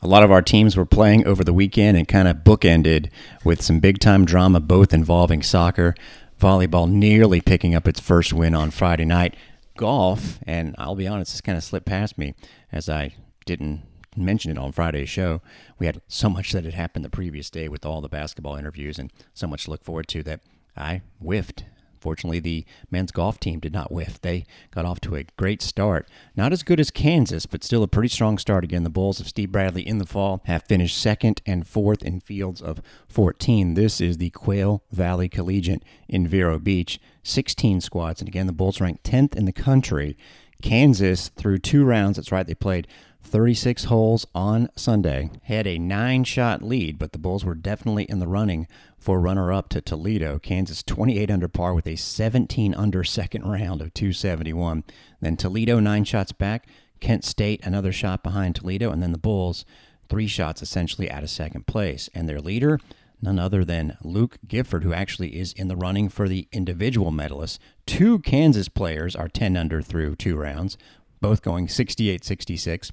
A lot of our teams were playing over the weekend and kind of bookended with some big time drama, both involving soccer, volleyball nearly picking up its first win on Friday night, golf, and I'll be honest, this kind of slipped past me as I didn't mention it on Friday's show. We had so much that had happened the previous day with all the basketball interviews and so much to look forward to that I whiffed Fortunately, the men's golf team did not whiff. They got off to a great start. Not as good as Kansas, but still a pretty strong start. Again, the Bulls of Steve Bradley in the fall have finished second and fourth in fields of 14. This is the Quail Valley Collegiate in Vero Beach. 16 squads. And again, the Bulls ranked 10th in the country. Kansas, through two rounds, that's right, they played 36 holes on Sunday, had a nine shot lead, but the Bulls were definitely in the running for runner up to Toledo. Kansas 28 under par with a 17 under second round of 271. Then Toledo nine shots back, Kent State another shot behind Toledo, and then the Bulls three shots essentially out of second place. And their leader, none other than Luke Gifford, who actually is in the running for the individual medalist. Two Kansas players are 10 under through two rounds, both going 68 66.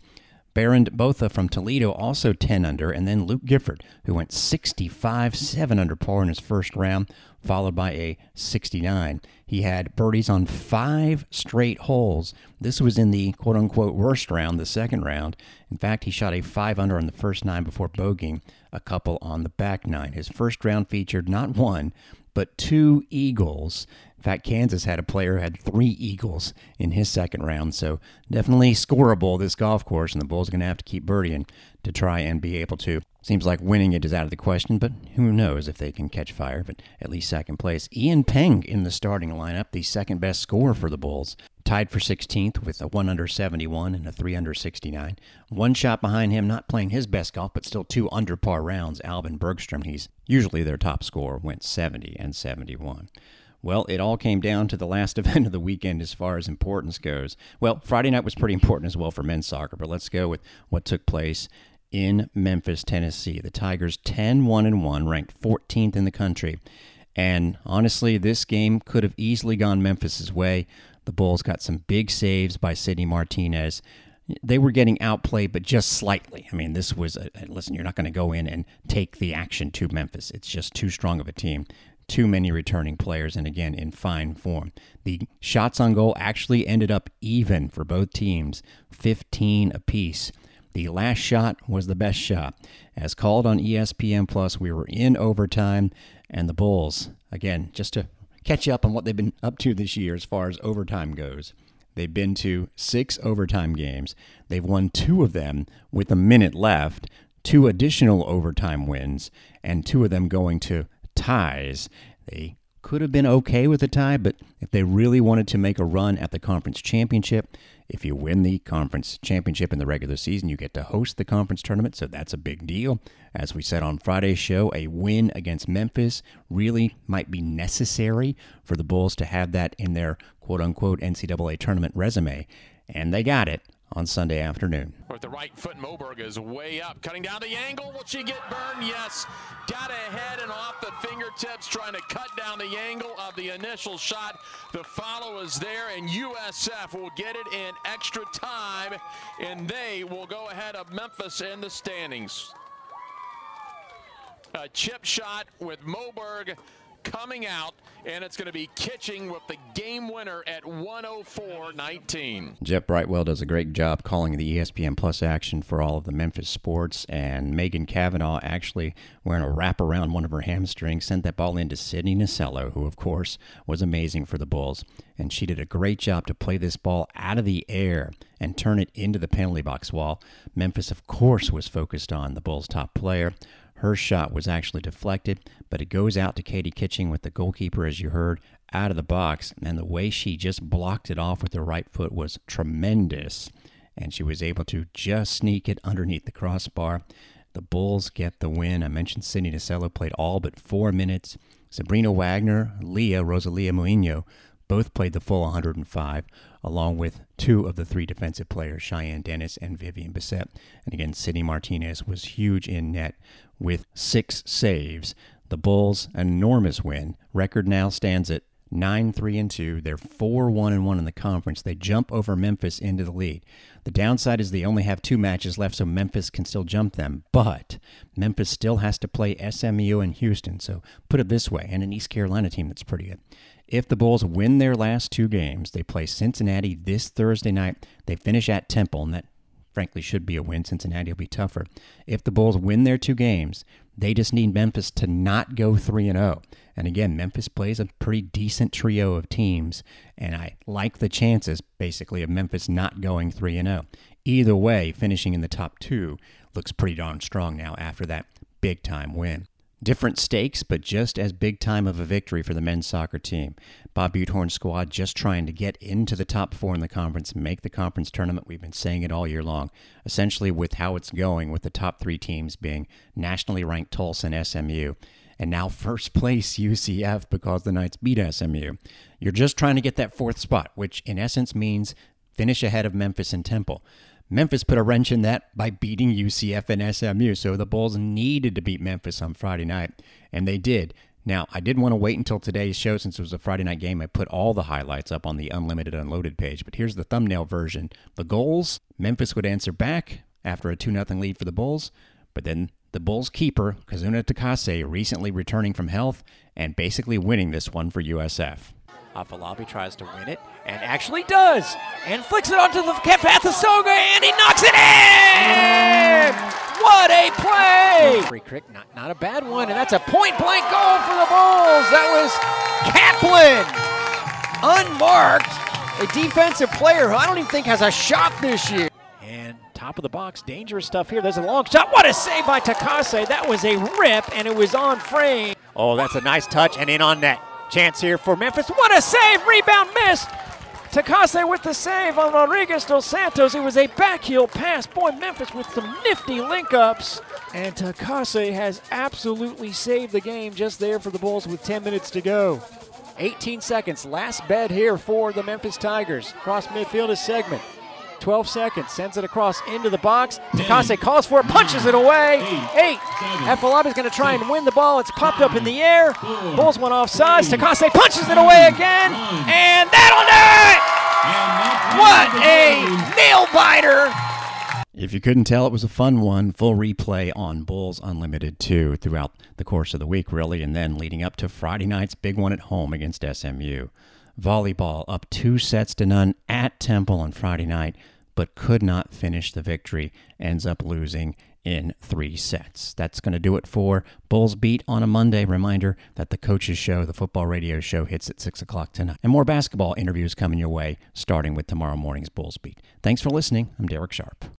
Baron Botha from Toledo also 10 under, and then Luke Gifford, who went 65 7 under par in his first round, followed by a 69. He had birdies on five straight holes. This was in the quote unquote worst round, the second round. In fact, he shot a 5 under on the first nine before bogeying a couple on the back nine. His first round featured not one, but two eagles fact, Kansas had a player who had three eagles in his second round, so definitely scoreable this golf course, and the Bulls are going to have to keep birdieing to try and be able to. Seems like winning it is out of the question, but who knows if they can catch fire, but at least second place. Ian Peng in the starting lineup, the second best scorer for the Bulls. Tied for 16th with a 1 under 71 and a 3 under 69. One shot behind him, not playing his best golf, but still two under par rounds. Alvin Bergstrom, he's usually their top scorer, went 70 and 71. Well, it all came down to the last event of the weekend as far as importance goes. Well, Friday night was pretty important as well for men's soccer, but let's go with what took place in Memphis, Tennessee. The Tigers 10 1 and 1, ranked 14th in the country. And honestly, this game could have easily gone Memphis's way. The Bulls got some big saves by Sidney Martinez. They were getting outplayed, but just slightly. I mean, this was a, listen, you're not going to go in and take the action to Memphis. It's just too strong of a team too many returning players, and again, in fine form. The shots on goal actually ended up even for both teams, 15 apiece. The last shot was the best shot. As called on ESPN Plus, we were in overtime, and the Bulls, again, just to catch up on what they've been up to this year as far as overtime goes. They've been to six overtime games. They've won two of them with a minute left, two additional overtime wins, and two of them going to ties. They could have been okay with a tie, but if they really wanted to make a run at the conference championship, if you win the conference championship in the regular season, you get to host the conference tournament, so that's a big deal. As we said on Friday's show, a win against Memphis really might be necessary for the Bulls to have that in their quote unquote NCAA tournament resume, and they got it on Sunday afternoon. With the right foot, Moberg is way up, cutting down the angle. Will she get burned? Yes. Got ahead and off the fingertips, trying to cut down the angle of the initial shot. The follow is there, and USF will get it in extra time, and they will go ahead of Memphis in the standings. A chip shot with Moberg coming out, and it's going to be Kitching with the game winner at 104.19. Jeff Brightwell does a great job calling the ESPN Plus action for all of the Memphis sports, and Megan Kavanaugh actually wearing a wrap around one of her hamstrings sent that ball into Sydney Nasello, who of course was amazing for the Bulls, and she did a great job to play this ball out of the air and turn it into the penalty box wall. Memphis, of course, was focused on the Bulls' top player. Her shot was actually deflected, but it goes out to Katie Kitching with the goalkeeper, as you heard, out of the box. And the way she just blocked it off with her right foot was tremendous. And she was able to just sneak it underneath the crossbar. The Bulls get the win. I mentioned Sydney Nasello played all but four minutes. Sabrina Wagner, Leah, Rosalia Muino both played the full 105, along with two of the three defensive players, Cheyenne Dennis and Vivian Bissett. And again, Sidney Martinez was huge in net with six saves. The Bulls' enormous win. Record now stands at 9 3 and 2. They're 4 1 and 1 in the conference. They jump over Memphis into the lead. The downside is they only have two matches left, so Memphis can still jump them. But Memphis still has to play SMU and Houston. So put it this way, and an East Carolina team that's pretty good. If the Bulls win their last two games, they play Cincinnati this Thursday night. They finish at Temple, and that frankly should be a win. Cincinnati will be tougher. If the Bulls win their two games, they just need Memphis to not go 3 and 0. And again, Memphis plays a pretty decent trio of teams, and I like the chances basically of Memphis not going 3 and 0. Either way, finishing in the top 2 looks pretty darn strong now after that big time win. Different stakes, but just as big time of a victory for the men's soccer team. Bob Butehorn's squad just trying to get into the top four in the conference, make the conference tournament. We've been saying it all year long. Essentially, with how it's going, with the top three teams being nationally ranked Tulsa and SMU, and now first place UCF because the Knights beat SMU. You're just trying to get that fourth spot, which in essence means finish ahead of Memphis and Temple. Memphis put a wrench in that by beating UCF and SMU, so the Bulls needed to beat Memphis on Friday night, and they did. Now, I didn't want to wait until today's show since it was a Friday night game. I put all the highlights up on the Unlimited Unloaded page, but here's the thumbnail version. The goals Memphis would answer back after a 2 0 lead for the Bulls, but then the Bulls keeper, Kazuna Takase, recently returning from health and basically winning this one for USF. Afolabi tries to win it and actually does and flicks it onto the Pathasoga and he knocks it in! What a play! Free kick, not, not a bad one, and that's a point blank goal for the Bulls. That was Kaplan, unmarked, a defensive player who I don't even think has a shot this year. And top of the box, dangerous stuff here. There's a long shot. What a save by Takase. That was a rip, and it was on frame. Oh, that's a nice touch and in on net. Chance here for Memphis. What a save! Rebound missed. Takase with the save on Rodriguez dos Santos. It was a backheel pass. Boy, Memphis with some nifty link ups. And Takase has absolutely saved the game just there for the Bulls with 10 minutes to go. 18 seconds. Last bed here for the Memphis Tigers. Cross midfield is segment. 12 seconds, sends it across into the box. Takase calls for it, punches it away. Eight. Afolabi is going to try and win the ball. It's popped up in the air. Bulls went off sides. Takase punches it away again. And that'll do it! What a nail biter! If you couldn't tell, it was a fun one. Full replay on Bulls Unlimited 2 throughout the course of the week, really, and then leading up to Friday night's big one at home against SMU. Volleyball up two sets to none at Temple on Friday night but could not finish the victory, ends up losing in three sets. That's going to do it for Bulls Beat on a Monday. Reminder that the coaches show, the football radio show, hits at 6 o'clock tonight. And more basketball interviews coming your way, starting with tomorrow morning's Bulls Beat. Thanks for listening. I'm Derek Sharp.